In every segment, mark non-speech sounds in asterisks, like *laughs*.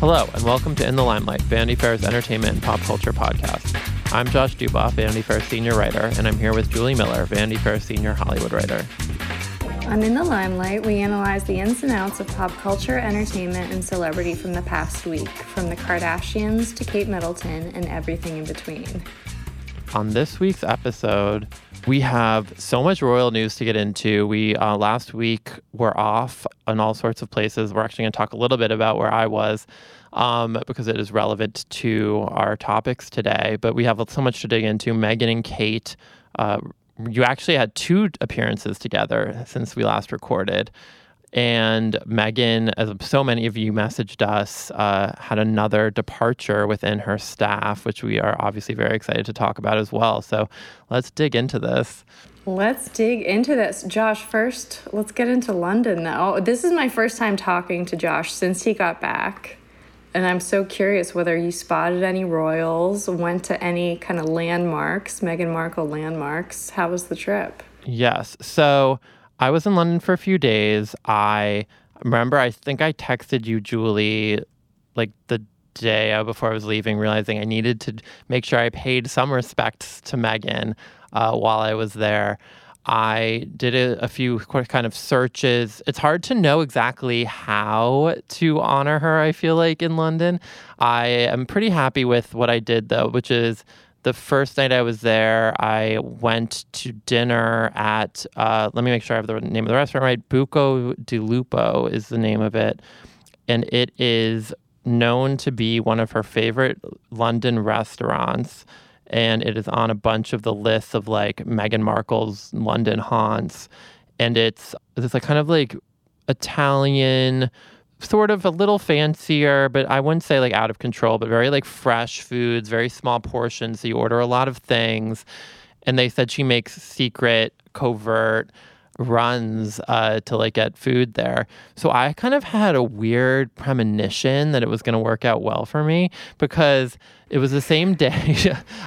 Hello, and welcome to In the Limelight, Vanity Fair's entertainment and pop culture podcast. I'm Josh Duboff, Vanity Fair senior writer, and I'm here with Julie Miller, Vanity Fair senior Hollywood writer. On In the Limelight, we analyze the ins and outs of pop culture, entertainment, and celebrity from the past week, from the Kardashians to Kate Middleton and everything in between. On this week's episode, we have so much royal news to get into. We uh, last week were off in all sorts of places. We're actually going to talk a little bit about where I was um, because it is relevant to our topics today. But we have so much to dig into. Meghan and Kate uh, you actually had two appearances together since we last recorded. And Meghan, as so many of you messaged us, uh, had another departure within her staff, which we are obviously very excited to talk about as well. So let's dig into this. Let's dig into this. Josh, first, let's get into London though. This is my first time talking to Josh since he got back. And I'm so curious whether you spotted any royals, went to any kind of landmarks, Meghan Markle landmarks. How was the trip? Yes. So I was in London for a few days. I remember, I think I texted you, Julie, like the day before I was leaving, realizing I needed to make sure I paid some respects to Meghan uh, while I was there. I did a, a, few kind of searches. It's hard to know exactly how to honor her, I feel like, in London. I am pretty happy with what I did, though, which is the first night I was there, I went to dinner at, uh, let me make sure I have the name of the restaurant right. Bocca di Lupo is the name of it. And it is known to be one of her favorite London restaurants and it is on a bunch of the lists of like Meghan Markle's London haunts. And it's it's like kind of like Italian, sort of a little fancier, but I wouldn't say like out of control, but very like fresh foods, very small portions. So you order a lot of things. And they said she makes secret, covert runs uh, to like get food there. So I kind of had a weird premonition that it was going to work out well for me because it was the same *laughs* day.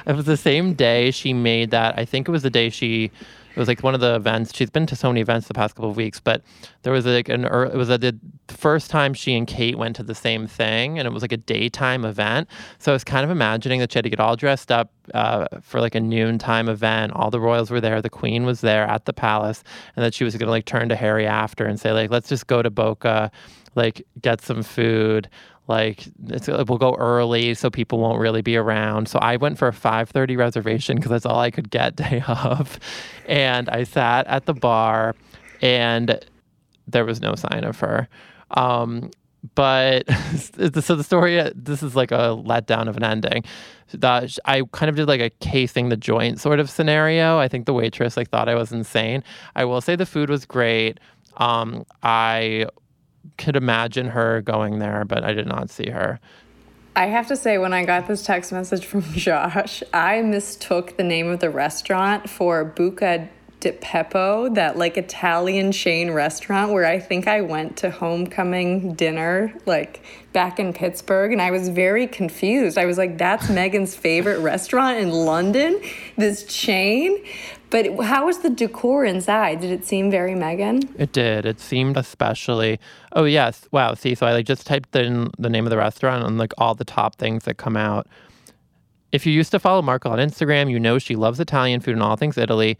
it was the same day she made that. I think it was the day she it was like one of the events. She's been to so many events the past couple of weeks, but there was like an it was a, the first time she and Kate went to the same thing, and it was like a daytime event. So I was kind of imagining that she had to get all dressed up uh, for like a noontime event. All the royals were there, the Queen was there at the palace, and that she was gonna like turn to Harry after and say like, let's just go to Bocca, like get some food like we'll go early so people won't really be around. So i went for a 5.30 reservation because that's all i could get *laughs* day of. And i sat at the bar and there was no sign of her. Um, but *laughs* so the story this is like a letdown of an ending. That i kind of did like a casing the joint sort of scenario. I think the waitress like thought i was insane. I will say the food was great. Um, i could imagine her going there, but I did not see her. I have to say, when I got this text message *laughs* from Josh, I mistook the name of the restaurant for Buca di Beppo, that like Italian chain restaurant where I think I went to homecoming dinner like back in Pittsburgh and I was very confused. I was like, that's Meghan's favorite restaurant in London, this chain. But how was the decor inside? Did it seem very Meghan? It did. It seemed especially. Oh yes. Wow. See, so I like just typed in the name of the restaurant and like all the top things that come out. If you used to follow Markle on Instagram, you know she loves Italian food and all things Italy.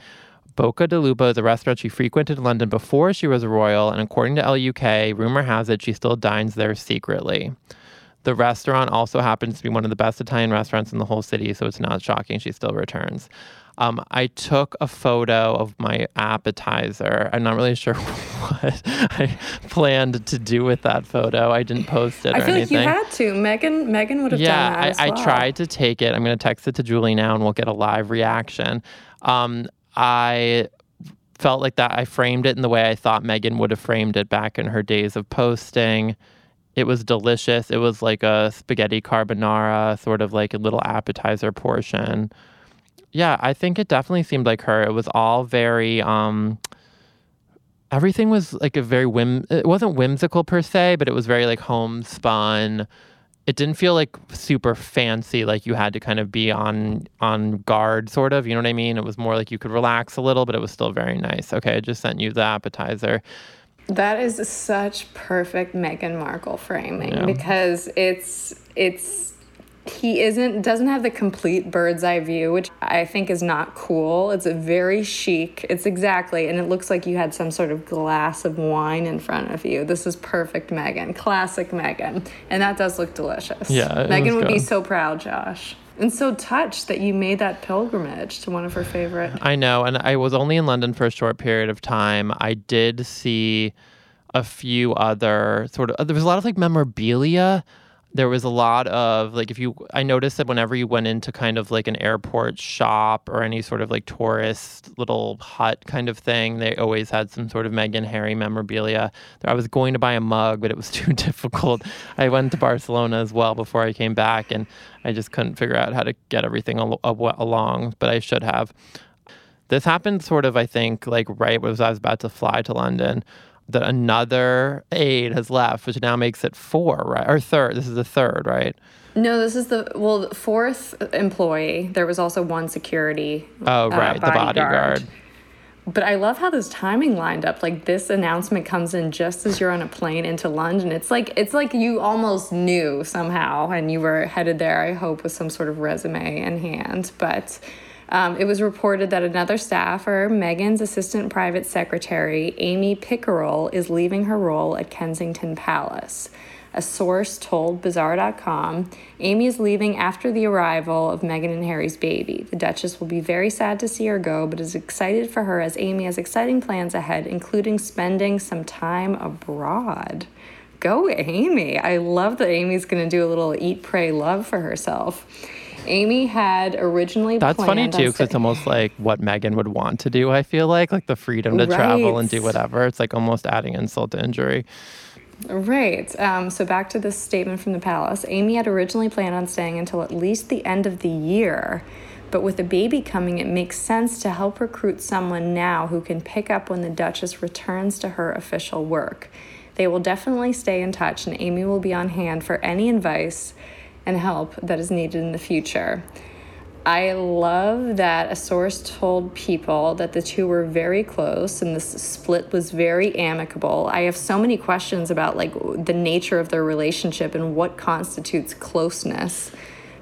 Bocca di Lupo is a restaurant she frequented in London before she was a royal, and according to Elle UK, rumor has it she still dines there secretly. The restaurant also happens to be one of the best Italian restaurants in the whole city, so it's not shocking she still returns. Um, I took a photo of my appetizer. I'm not really sure *laughs* what I planned to do with that photo. I didn't post it. I feel anything. like you had to. Meghan, Meghan would have yeah, done that. I, well. I tried to take it. I'm going to text it to Julie now, and we'll get a live reaction. Um, I felt like that I framed it in the way I thought Meghan would have framed it back in her days of posting. It was delicious. It was like a spaghetti carbonara, sort of like a little appetizer portion. Yeah, I think it definitely seemed like her. It was all very um everything was like a very whim it wasn't whimsical per se, but it was very like homespun it didn't feel like super fancy like you had to kind of be on on guard sort of you know what i mean? It was more like you could relax a little but it was still very nice. Okay i just sent you the appetizer. That is such perfect Meghan Markle framing Yeah. because it's it's he isn't doesn't have the complete bird's eye view, which I think is not cool. It's a very chic. It's exactly, and it looks like you had some sort of glass of wine in front of you. This is perfect meghan classic meghan and that does look delicious. Yeah, was would be so proud, Josh. And so touched that you made that pilgrimage to one of her favorite I know, and I was only in London for a short period of time. I did see a few other sort of uh, there was a lot of like memorabilia. There was a lot of like if you I noticed that whenever you went into kind of like an airport shop or any sort of like tourist little hut kind of thing, they always had some sort of Meghan Harry memorabilia. I was going to buy a mug, but it was *laughs* too difficult. I went to Barcelona as well before I came back, and I just couldn't figure out how to get everything al- uh, al- along, but I should have. This happened sort of, I think, like right as I was about to fly to London, that another aide has left, which now makes it four, right? Or third. This is the third, right? No, this is the well fourth employee. There was also one security. Oh, uh, right, the bodyguard. But I love how this timing lined up. Like this announcement comes in just as you're on a plane into London. It's like it's like you almost knew somehow, and you were headed there. I hope with some sort of resume in hand. But um, it was reported that another staffer, Meghan's assistant private secretary, Amy Pickerill, is leaving her role at Kensington Palace. A source told Bazaar.com Amy is leaving after the arrival of Meghan and Harry's baby. The Duchess will be very sad to see her go, but is excited for her as Amy has exciting plans ahead, including spending some time abroad. Go, Amy. I love that Amy's going to do a little eat, pray, love for herself. Amy had originally That's funny too, because it's almost like what Meghan would want to do. I feel like, like the freedom to travel and do whatever. It's like almost adding insult to injury. Right. Um, so back to this statement from the palace. Amy had originally planned on staying until at least the end of the year. But with a baby coming, it makes sense to help recruit someone now who can pick up when the Duchess returns to her official work. They will definitely stay in touch, and Amy will be on hand for any advice and help that is needed in the future. I love that a source told people that the two were very close and this split was very amicable. I have so many questions about like the nature of their relationship and what constitutes closeness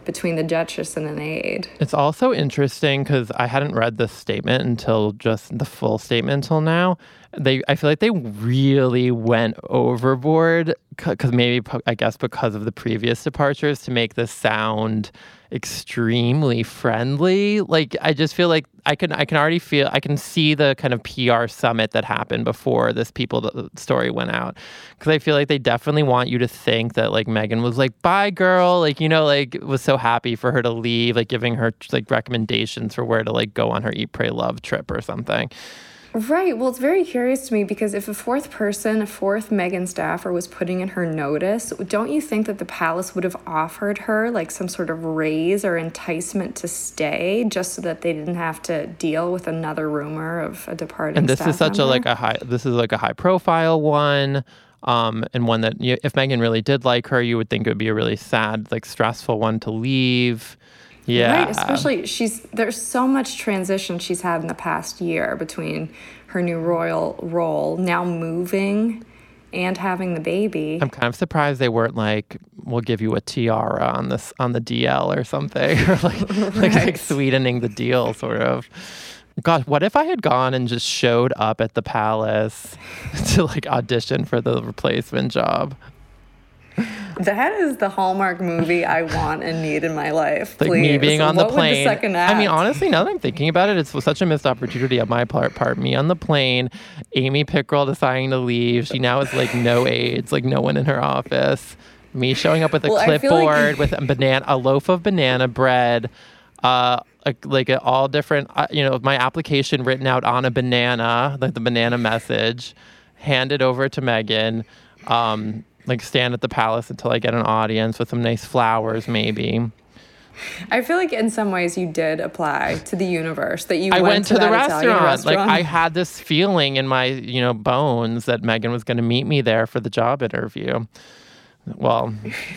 between the Duchess and an aide. It's also interesting because I hadn't read this statement until just the full statement until now. They, I feel like they really went overboard because maybe I guess because of the previous departures to make this sound extremely friendly. Like I just feel like I can I can already feel I can see the kind of PR summit that happened before this people story went out because I feel like they definitely want you to think that like Meghan was like bye girl like you know like was so happy for her to leave like giving her like recommendations for where to like go on her eat pray love trip or something. Right. Well, it's very curious to me because if a fourth person, a fourth Meghan staffer was putting in her notice, don't you think that the palace would have offered her like some sort of raise or enticement to stay just so that they didn't have to deal with another rumor of a departing and this is such a like a high this is like a high profile one um and one that you, if meghan really did like her you would think it would be a really sad like stressful one to leave yeah Right, especially she's there's so much transition she's had in the past year between her new royal role, now moving and having the baby. i'm kind of surprised they weren't like we'll give you a tiara on this on the dl or something *laughs* or like *laughs* like, like sweetening the deal sort of God, what if I had gone and just showed up at the palace *laughs* to like audition for the replacement job? That is the Hallmark movie I want and need in my life. like Please. me being on the What plane. second I mean, honestly, now that I'm thinking about it, it's such a missed opportunity on my part. Part me on the plane, Amy Pickerill deciding to leave. She now has like no aides, like no one in her office. Me showing up with a Well, feel like- clipboard with a banana, a loaf of banana bread, uh, like a, all different, uh, you know, my application written out on a banana, like the banana message, handed over to Meghan. Um, like stand at the palace until I get an audience with some nice flowers, maybe. I feel like in some ways you did apply to the universe that you I went, went to, the that restaurant. Like. I had this feeling in my, you know, bones that Meghan was going to meet me there for the job interview. Well,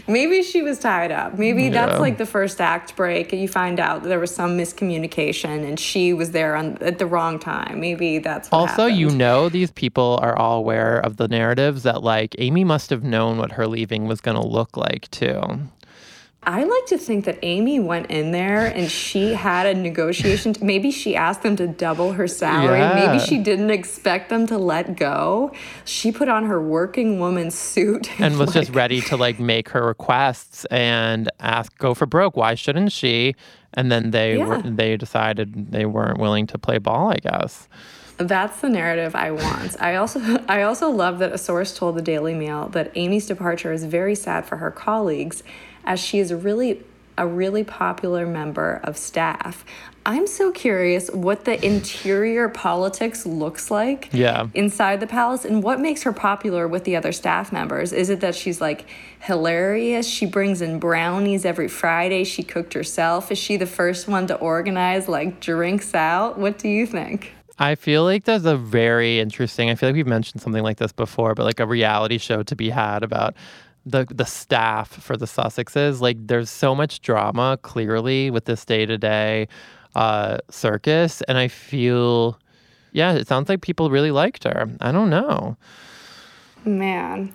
maybe she was tied up. Maybe Yeah. that's like the first act break. You find out there was some miscommunication and she was there on, at the wrong time. Maybe that's also, you know, these people are all aware of the narratives that like Amy must have known what her leaving was going to look like too. I like to think that Amy went in there and she had a negotiation. Maybe she asked them to double her salary. Yeah. Maybe she didn't expect them to let go. She put on her working woman suit and *laughs* was just ready to like make her requests and ask go for broke why shouldn't she and then they were they decided they weren't willing to play ball i guess That's the narrative I want. I also *laughs* I also love that a source told the Daily Mail that Amy's departure is very sad for her colleagues as she is really a really popular member of staff. I'm so curious what the interior politics looks like Yeah. inside the palace and what makes her popular with the other staff members. Is it that she's like hilarious? She brings in brownies every Friday. She cooked herself. Is she the first one to organize like drinks out? What do you think? i feel like there's a very interesting i feel like we've mentioned something like this before but like a reality show to be had about the the staff for the sussexes like there's so much drama clearly with this day-to-day uh circus and i feel yeah it sounds like people really liked her i don't know Man.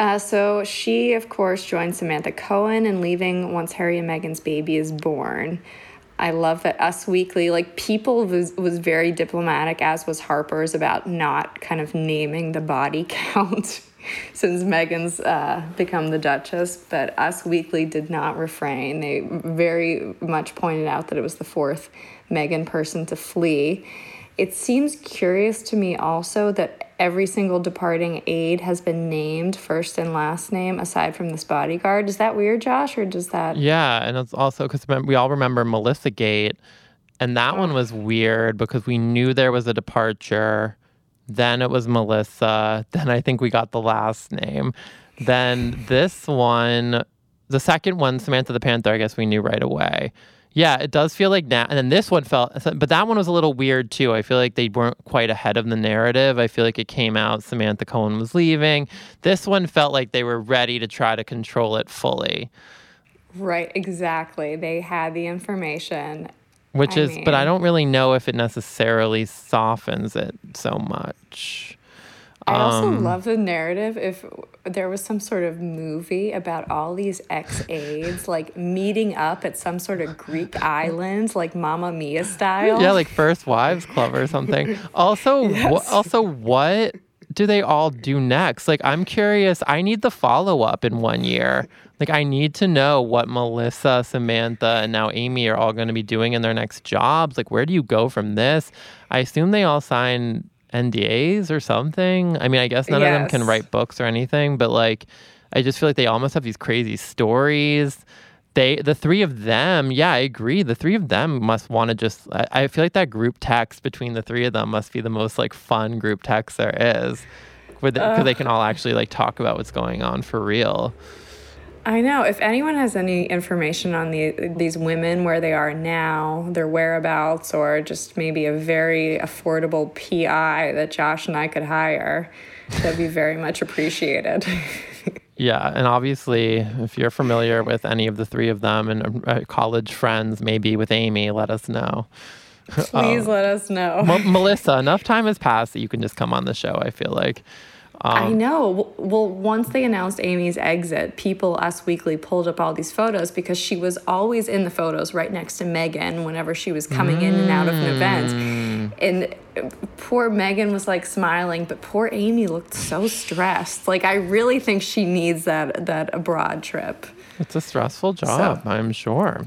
Uh, so she, of course, joined Samantha Cohen in leaving once Harry and Meghan's baby is born. I love that Us Weekly, like People was, was very diplomatic, as was Harper's, about not kind of naming the body *laughs* count *laughs* since Meghan's uh, become the Duchess. But Us Weekly did not refrain. They very much pointed out that it was the fourth Meghan person to flee. It seems curious to me also that every single departing aide has been named first and last name aside from this bodyguard. Is that weird, Josh, or does that? Yeah, and it's also because we all remember Melissa Gate, and that one was weird because we knew there was a departure. Then it was Melissa. Then I think we got the last name. Then this one, the second one, Samantha the Panther, I guess we knew right away. Yeah, it does feel like now. And then this one felt, but that one was a little weird too. I feel like they weren't quite ahead of the narrative. I feel like it came out Samantha Cohen was leaving. This one felt like they were ready to try to control it fully. Right, exactly. They had the information. Which I is, but I don't really know if it necessarily softens it so much. I also Um, love the narrative. If there was some sort of movie about all these ex aides like meeting up at some sort of Greek island, like Mamma Mia style. Yeah, like First Wives Club or something. *laughs* Also, Yes. also, what do they all do next? Like, I'm curious. I need the follow up in one year. Like, I need to know what Melissa, Samantha, and now Amy are all going to be doing in their next jobs. Like, where do you go from this? I assume they all sign NDAs or something. I mean, I guess none of them can write books or anything, but like, I just feel like they almost have these crazy stories. They, the three of them, yeah, I agree. The three of them must want to just. I, I feel like that group text between the three of them must be the most like fun group text there is, where because they can all actually like talk about what's going on for real. I know. If anyone has any information on the, these women, where they are now, their whereabouts, or just maybe a very affordable PI that Josh and I could hire, that'd be very much appreciated. *laughs* Yeah, and obviously, if you're familiar with any of the three of them and uh, college friends, maybe with Amy, let us know. Please *laughs* let us know. M- Melissa, enough time has passed that you can just come on the show. I feel like. I know. Well, once they announced Amy's exit, people, Us Weekly, pulled up all these photos because she was always in the photos right next to Meghan whenever she was coming in and out of an event. And uh, poor Meghan was like smiling, but poor Amy looked so stressed. Like I really think she needs that that abroad trip. It's a stressful job, I'm sure.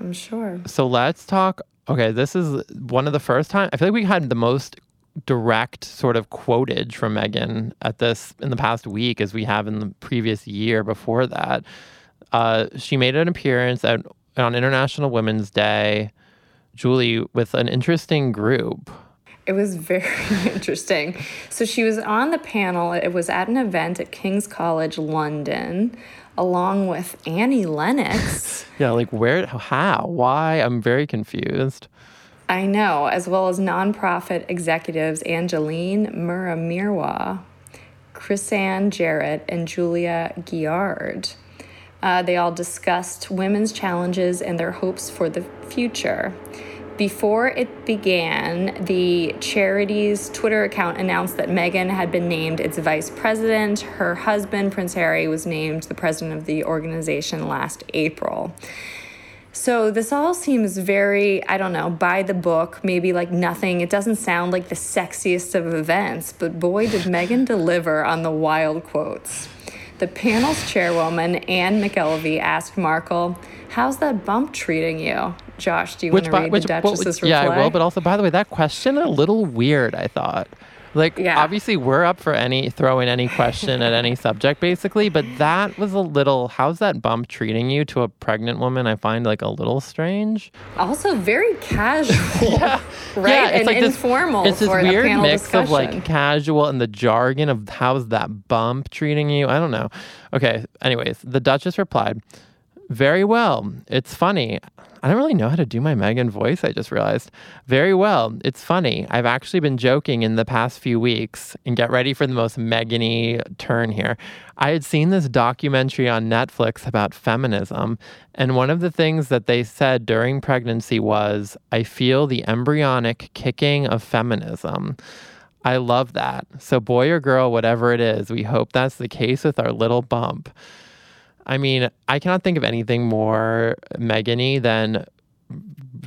I'm sure. so let's talk. Okay, this is one of the first time I feel like we had the most direct sort of quotage from Meghan at this in the past week as we have in the previous year before that. Uh, she made an appearance at, on International Women's Day, Julie, with an interesting group. It was very *laughs* interesting. So she was on the panel. It was at an event at King's College London, along with Annie Lennox. *laughs* yeah, like where, how, why? I'm very confused. I know, as well as nonprofit executives Angeline Murimirwa, Chrisann Jarrett, and Julia Gillard. Uh, they all discussed women's challenges and their hopes for the future. Before it began, the charity's Twitter account announced that Meghan had been named its vice president. Her husband, Prince Harry, was named the president of the organization last April. So this all seems very, I don't know, by the book, maybe like nothing. It doesn't sound like the sexiest of events, but boy, did *laughs* Meghan deliver on the wild quotes. The panel's chairwoman, Anne McElvoy, asked Markle, How's that bump treating you? Josh, do you want to read which, the Duchess's well, yeah, reply? Yeah, I will. But also, by the way, that question a little weird. I thought. Like, yeah. obviously, we're up for any throwing any question at any *laughs* subject, basically. But that was a little. How's that bump treating you to a pregnant woman? I find like a little strange. Also, very casual. *laughs* yeah. Right, yeah, it's and like informal. This, it's this weird mix discussion. of like casual and the jargon of how's that bump treating you. I don't know. Okay. Anyways, the Duchess replied. Very well. It's funny. I don't really know how to do my Meghan voice, I just realized. Very well. It's funny. I've actually been joking in the past few weeks, and get ready for the most Meghan turn here. I had seen this documentary on Netflix about feminism, and one of the things that they said during pregnancy was, I feel the embryonic kicking of feminism. I love that. So, boy or girl, whatever it is, we hope that's the case with our little bump. I mean, I cannot think of anything more Megany than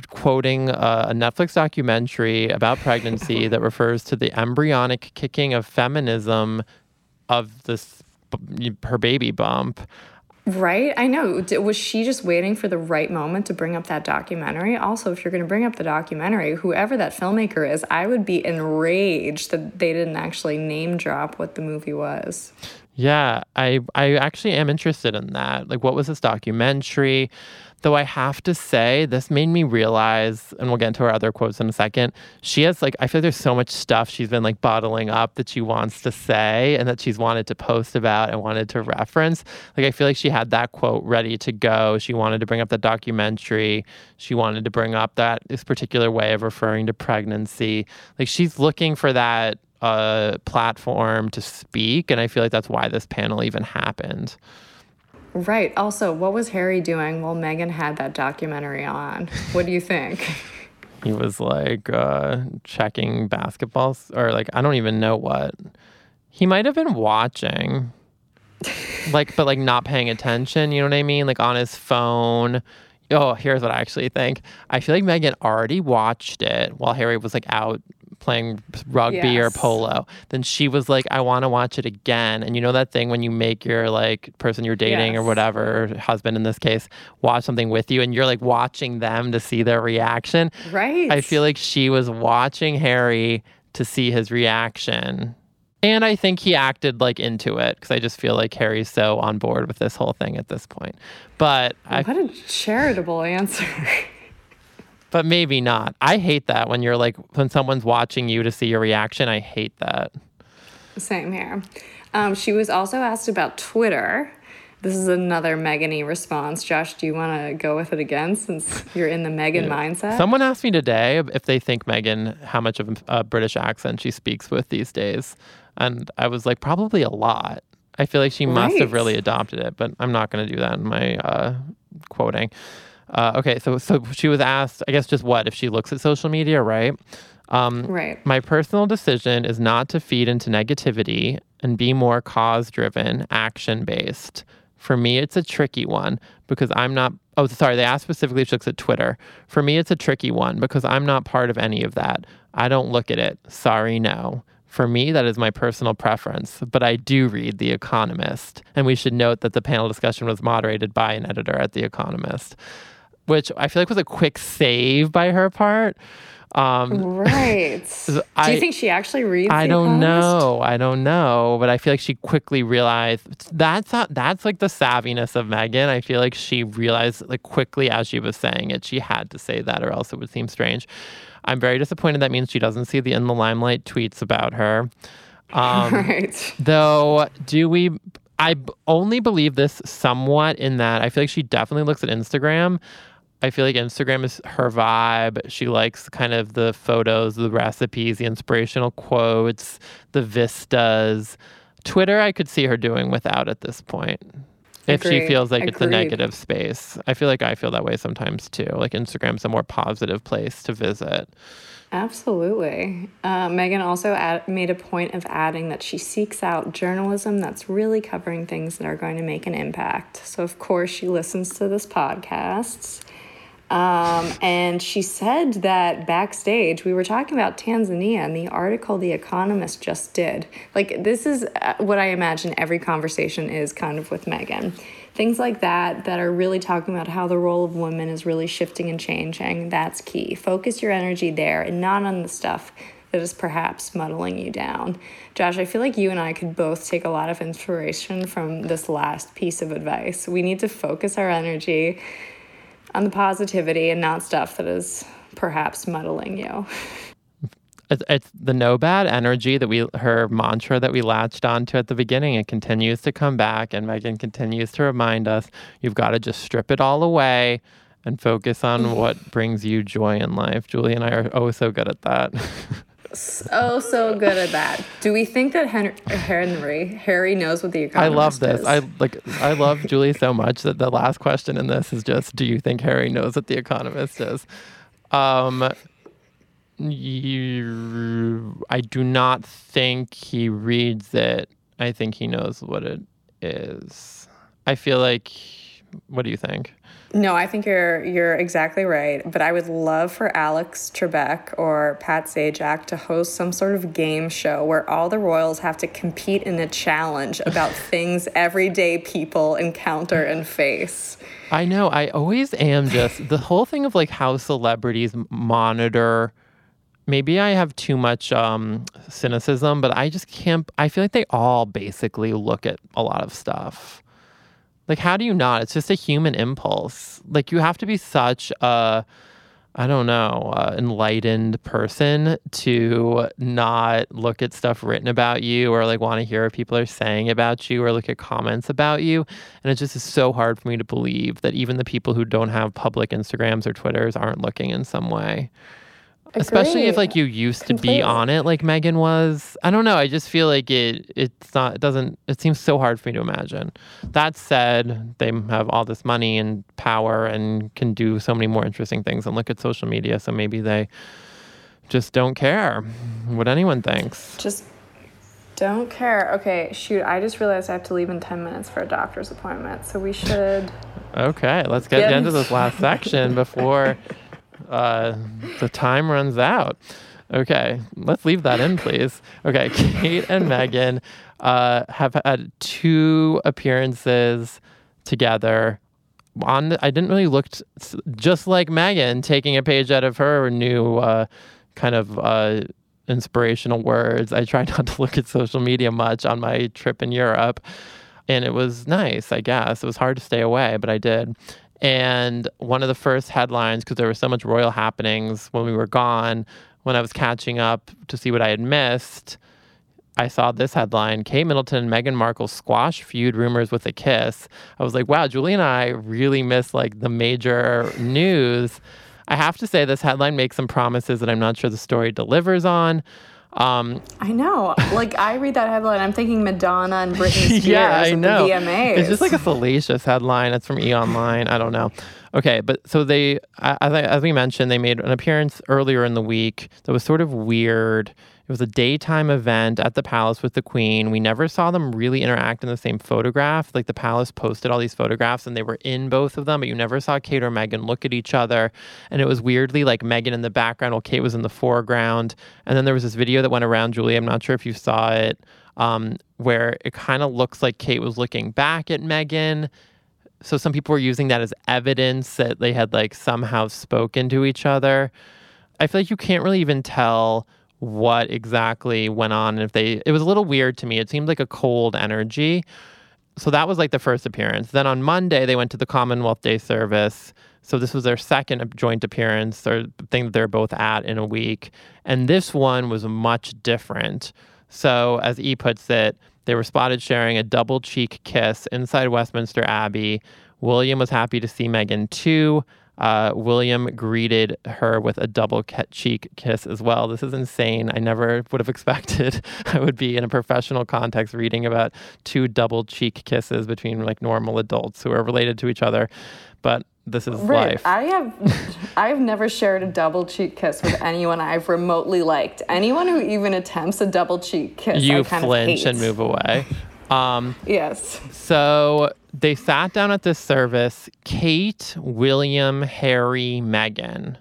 quoting a, a Netflix documentary about pregnancy *laughs* that refers to the embryonic kicking of feminism of this her baby bump. Right? I know. Was she just waiting for the right moment to bring up that documentary? Also, if you're going to bring up the documentary, whoever that filmmaker is, I would be enraged that they didn't actually name drop what the movie was. Yeah, I I actually am interested in that. Like what was this documentary? Though I have to say, this made me realize, and we'll get into her other quotes in a second. She has like, I feel like there's so much stuff she's been like bottling up that she wants to say and that she's wanted to post about and wanted to reference. Like, I feel like she had that quote ready to go. She wanted to bring up the documentary. She wanted to bring up that this particular way of referring to pregnancy. Like, she's looking for that a platform to speak. And I feel like that's why this panel even happened. Right. Also, what was Harry doing while Meghan had that documentary on? What do you think? *laughs* he was like uh, checking basketballs, or like, I don't even know what. He might have been watching, like, but like not paying attention. You know what I mean? Like on his phone. Oh, here's what I actually think. I feel like Meghan already watched it while Harry was like out playing rugby yes. or polo, then she was like, I want to watch it again. And you know that thing when you make your like person you're dating yes. or whatever, husband in this case, watch something with you and you're like watching them to see their reaction. Right. I feel like she was watching Harry to see his reaction. And I think he acted like into it because I just feel like Harry's so on board with this whole thing at this point. But what I, a charitable answer. *laughs* but maybe not. I hate that when you're like when someone's watching you to see your reaction. I hate that. Same here. Um, she was also asked about Twitter. This is another Megany response. Josh, do you want to go with it again since you're in the Meghan yeah. mindset? Someone asked me today if they think Meghan how much of a British accent she speaks with these days. And I was like, probably a lot. I feel like she must right. have really adopted it, but I'm not going to do that in my uh, quoting. Uh, okay, so so she was asked, I guess, just what if she looks at social media, right? Um, right. My personal decision is not to feed into negativity and be more cause driven, action based. For me, it's a tricky one because I'm not. Oh, sorry. They asked specifically if she looks at Twitter. For me, it's a tricky one because I'm not part of any of that. I don't look at it. Sorry, no. For me, that is my personal preference, but I do read The Economist. And we should note that the panel discussion was moderated by an editor at The Economist. Which I feel like was a quick save by her part. Um, Right. *laughs* Do I- you think she actually reads? I don't know. I don't know, but I feel like she quickly realized that's not, that's like the savviness of Meghan. I feel like she realized like quickly as she was saying it, she had to say that or else it would seem strange. I'm very disappointed. That means she doesn't see the in the limelight tweets about her. *laughs* Um, Right. Though, do we? I b- only believe this somewhat in that I feel like she definitely looks at Instagram. I feel like Instagram is her vibe. She likes kind of the photos, the recipes, the inspirational quotes, the vistas. Twitter, I could see her doing without at this point. If she feels like it's a negative space, I feel like I feel that way sometimes too. Like Instagram's a more positive place to visit. Absolutely. Uh, Meghan also add, made a point of adding that she seeks out journalism that's really covering things that are going to make an impact. So, of course, she listens to this podcast. Um, and she said that backstage, we were talking about Tanzania and the article The Economist just did. Like, this is uh, what I imagine every conversation is kind of with Meghan. Things like that, that are really talking about how the role of women is really shifting and changing. That's key. Focus your energy there and not on the stuff that is perhaps muddling you down. Josh, I feel like you and I could both take a lot of inspiration from this last piece of advice. We need to focus our energy on the positivity and not stuff that is perhaps muddling you. it's, it's the no bad energy that we her mantra that we latched onto at the beginning. It continues to come back and meghan continues to remind us you've got to just strip it all away and focus on *laughs* what brings you joy in life. Julie and i are oh so good at that *laughs* Oh, so good at that. Do we think that Henry, Henry Harry knows what the economist? Is? I love this is? i like i love julie so much that the last question in this is just do you think harry knows what the economist is um you, I do not think he reads it. I think he knows what it is. I feel like. What do you think? No, I think you're you're exactly right. But I would love for Alex Trebek or Pat Sajak to host some sort of game show where all the royals have to compete in a challenge *laughs* about things everyday people encounter and face. I know. I always am just the whole thing of like how celebrities monitor. Maybe I have too much um, cynicism, but I just can't. I feel like they all basically look at a lot of stuff. Like, how do you not? It's just a human impulse. Like, you have to be such a, I don't know, uh, enlightened person to not look at stuff written about you or like want to hear what people are saying about you or look at comments about you. And it just is so hard for me to believe that even the people who don't have public Instagrams or Twitters aren't looking in some way. Especially if like you used to be on it like Meghan was. I don't know. I just feel like it it's not it doesn't it seems so hard for me to imagine. That said, they have all this money and power and can do so many more interesting things and look at social media, so maybe they just don't care what anyone thinks. Just don't care. Okay, shoot, I just realized I have to leave in 10 minutes for a doctor's appointment. So we should *laughs* Okay, let's get Get- into this last section *laughs* before uh, the time runs out. Okay, let's leave that in, please. Okay, *laughs* Kate and Meghan uh, have had two appearances together. On the, I didn't really look t- just like Meghan, taking a page out of her new uh, kind of uh, inspirational words. I tried *laughs* not to look at social media much on my trip in Europe and it was nice, I guess. It was hard to stay away, but I did. And one of the first headlines, because there was so much royal happenings when we were gone, when I was catching up to see what I had missed, I saw this headline Kate Middleton and Meghan Markle squash feud rumors with a kiss. I was like, wow, Julie and I really missed like the major news. I have to say, this headline makes some promises that I'm not sure the story delivers on. Um, I know. Like I read that headline, I'm thinking Madonna and Britney *laughs* Spears yeah, I know. the VMAs. It's just like a fallacious headline. It's from E Online. I don't know. Okay, but so they, as, I, as we mentioned, they made an appearance earlier in the week that was sort of weird. It was a daytime event at the palace with the queen. We never saw them really interact in the same photograph. Like the palace posted all these photographs and they were in both of them, but you never saw Kate or Meghan look at each other. And it was weirdly like Meghan in the background while Kate was in the foreground. And then there was this video that went around, Julie. I'm not sure if you saw it, um, where it kind of looks like Kate was looking back at Meghan So some people were using that as evidence that they had like somehow spoken to each other. I feel like you can't really even tell what exactly went on. And if they, it was a little weird to me. It seemed like a cold energy. So that was like the first appearance. Then on Monday, they went to the Commonwealth Day service. So this was their second joint appearance, or thing that they're both at in a week. And this one was much different. So as E puts it, they were spotted sharing a double cheek kiss inside Westminster Abbey. William was happy to see meghan too. Uh, William greeted her with a double cheek kiss as well. This is insane. I never would have *laughs* expected I would be in a professional context reading about two double cheek kisses between like normal adults who are related to each other. But this is right. life. I have *laughs* I've never shared a double cheek kiss with anyone I've remotely liked. Anyone who even attempts a double cheek kiss, you I kind flinch of and move away. *laughs* Um, yes. So they sat down at this service. Kate, William, Harry, Meghan.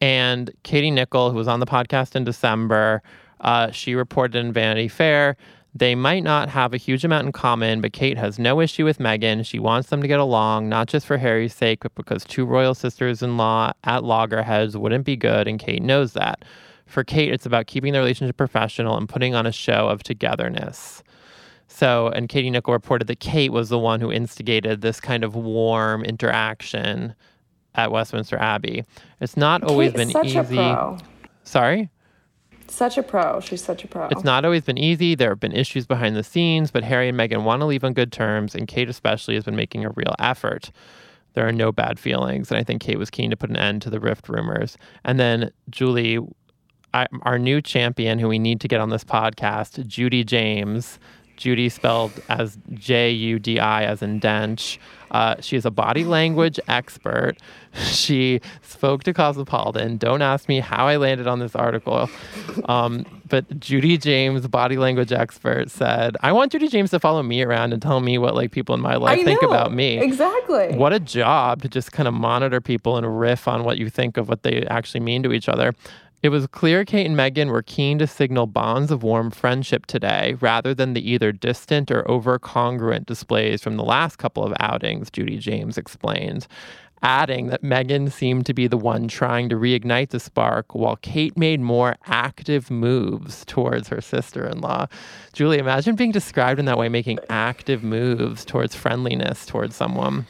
and Katie Nicholl, who was on the podcast in December. Uh, she reported in Vanity Fair they might not have a huge amount in common, but Kate has no issue with Meghan. She wants them to get along, not just for Harry's sake, but because two royal sisters in law at loggerheads wouldn't be good, and Kate knows that. For Kate, it's about keeping the relationship professional and putting on a show of togetherness. So, and Katie Nicholl reported that Kate was the one who instigated this kind of warm interaction at Westminster Abbey. It's not always been easy. Sorry? Such a pro. She's such a pro. It's not always been easy. There have been issues behind the scenes, but Harry and Meghan want to leave on good terms, and Kate especially has been making a real effort. There are no bad feelings, and I think Kate was keen to put an end to the rift rumors. And then Julie, I, our new champion, who we need to get on this podcast, Judi James. Judi spelled as J U D I as in dench. Uh, she is a body language expert. *laughs* She spoke to Cosmopolitan. Don't ask me how I landed on this article. Um, but Judi James, body language expert, said, I want Judi James to follow me around and tell me what like people in my life I think know, about me. Exactly. What a job to just kind of monitor people and riff on what you think of what they actually mean to each other. It was clear Kate and Meghan were keen to signal bonds of warm friendship today, rather than the either distant or over congruent displays from the last couple of outings, Judi James explained, adding that Meghan seemed to be the one trying to reignite the spark, while Kate made more active moves towards her sister in law. Julie, imagine being described in that way, making active moves towards friendliness towards someone.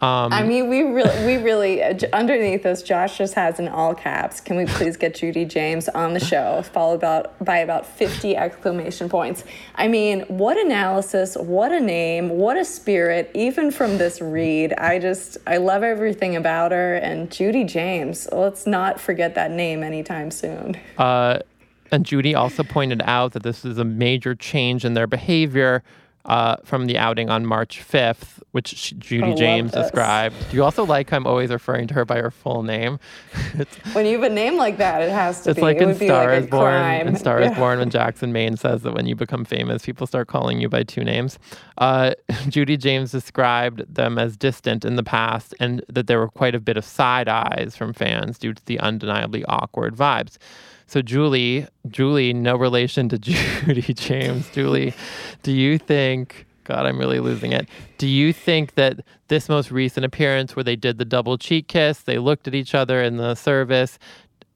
Um, I mean, we really, we really, uh, underneath this, Josh just has in all caps. Can we please get Judi James on the show? Followed about by about fifty exclamation points. I mean, what analysis, what a name, what a spirit. Even from this read, I just, I love everything about her. And Judi James, let's not forget that name anytime soon. Uh, and Judi also pointed out that this is a major change in their behavior uh, from the outing on March 5th, which Judi James described. Do you also like how I'm always referring to her by her full name? *laughs* when you have a name like that, it has to be it's be. Like it in Star like is Born. Crime. In Star yeah. is Born, when Jackson Maine says that when you become famous, people start calling you by two names. Uh, *laughs* Judi James described them as distant in the past, and that there were quite a bit of side eyes from fans due to the undeniably awkward vibes. So Julie, Julie, no relation to *laughs* Judi James. Julie, do you think God, I'm really losing it. Do you think that this most recent appearance where they did the double cheek kiss, they looked at each other in the service,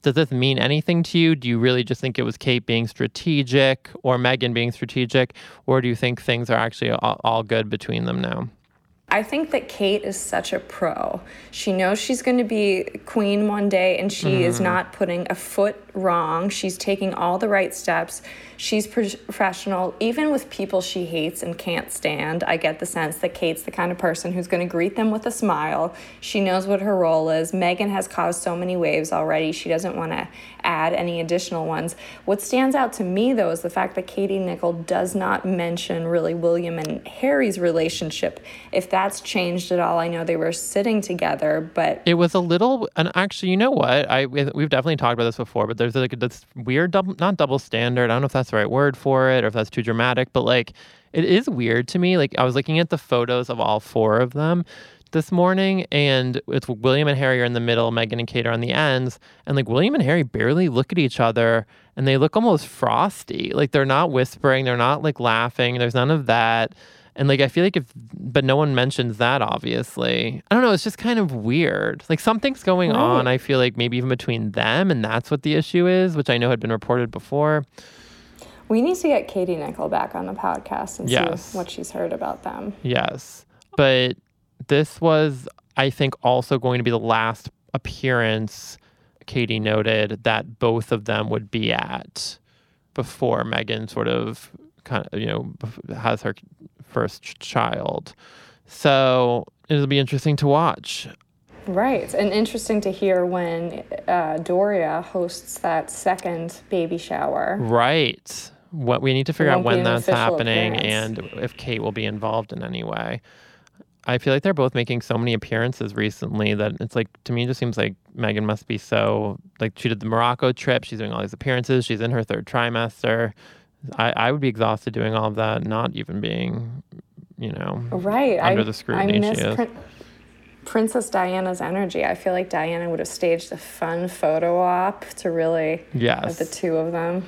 does this mean anything to you? Do you really just think it was Kate being strategic or Meghan being strategic? Or do you think things are actually all, all good between them now? I think that Kate is such a pro. She knows she's going to be queen one day and she mm. is mm-hmm. not putting a foot wrong. She's taking all the right steps. She's professional, even with people she hates and can't stand. I get the sense that Kate's the kind of person who's going to greet them with a smile. She knows what her role is. Meghan has caused so many waves already. She doesn't want to add any additional ones. What stands out to me, though, is the fact that Katie Nicholl does not mention really William and Harry's relationship. If that's changed at all, I know they were sitting together, but it was a little. And actually, you know what? I we've definitely talked about this before, but there's like this weird double, not double standard. I don't know if that's the right word for it or if that's too dramatic, but like it is weird to me. Like I was looking at the photos of all four of them this morning, and it's William and Harry are in the middle, Meghan and Kate are on the ends, and like William and Harry barely look at each other, and they look almost frosty. Like they're not whispering, they're not like laughing. There's none of that. And like I feel like if but no one mentions that obviously. I don't know, it's just kind of weird. Like something's going Right. on, I feel like maybe even between them and that's what the issue is, which I know had been reported before. We need to get Katie Nicholl back on the podcast and Yes. see what she's heard about them. Yes. But this was, I think, also going to be the last appearance Katie noted that both of them would be at before Meghan sort of kind of, you know, has her first child. So it'll be interesting to watch. Right. And interesting to hear when uh, Doria hosts that second baby shower. Right. What we need to figure out when that's happening appearance. and if Kate will be involved in any way. I feel like they're both making so many appearances recently that it's like to me it just seems like Meghan must be so like she did the Morocco trip, she's doing all these appearances, she's in her third trimester. I, I would be exhausted doing all of that, not even being, you know, Right. under I, the scrutiny I miss she is. Prin- Princess Diana's energy. I feel like Diana would have staged a fun photo op to really yes. the two of them.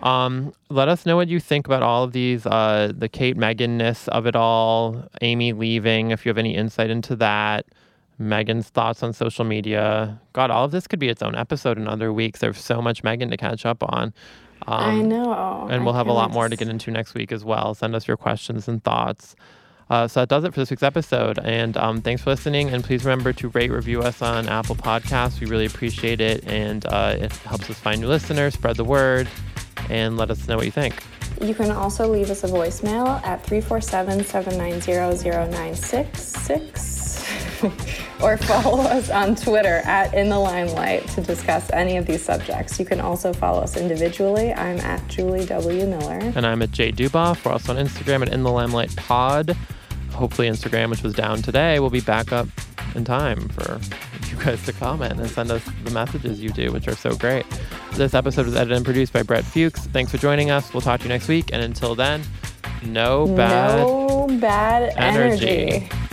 Um, let us know what you think about all of these, uh, the Kate Meghanness of it all, Amy leaving, if you have any insight into that, Meghan's thoughts on social media. God, all of this could be its own episode in other weeks. There's so much Megan to catch up on. Um, I know. and we'll have a lot more to get into next week as well. Send us your questions and thoughts. Uh, so that does it for this week's episode. And um, thanks for listening. And please remember to rate, review us on Apple Podcasts. We really appreciate it. And uh, it helps us find new listeners, spread the word, and let us know what you think. You can also leave us a voicemail at 347 790 0966 *laughs* or follow us on Twitter at In the Limelight to discuss any of these subjects. You can also follow us individually. I'm at Julie W. Miller. And I'm at Jay Duboff. We're also on Instagram at In the Limelight Pod. Hopefully, Instagram, which was down today, will be back up in time for you guys to comment and send us the messages you do, which are so great. This episode was edited and produced by Brett Fuchs. Thanks for joining us. We'll talk to you next week. And until then, no bad no bad energy. energy.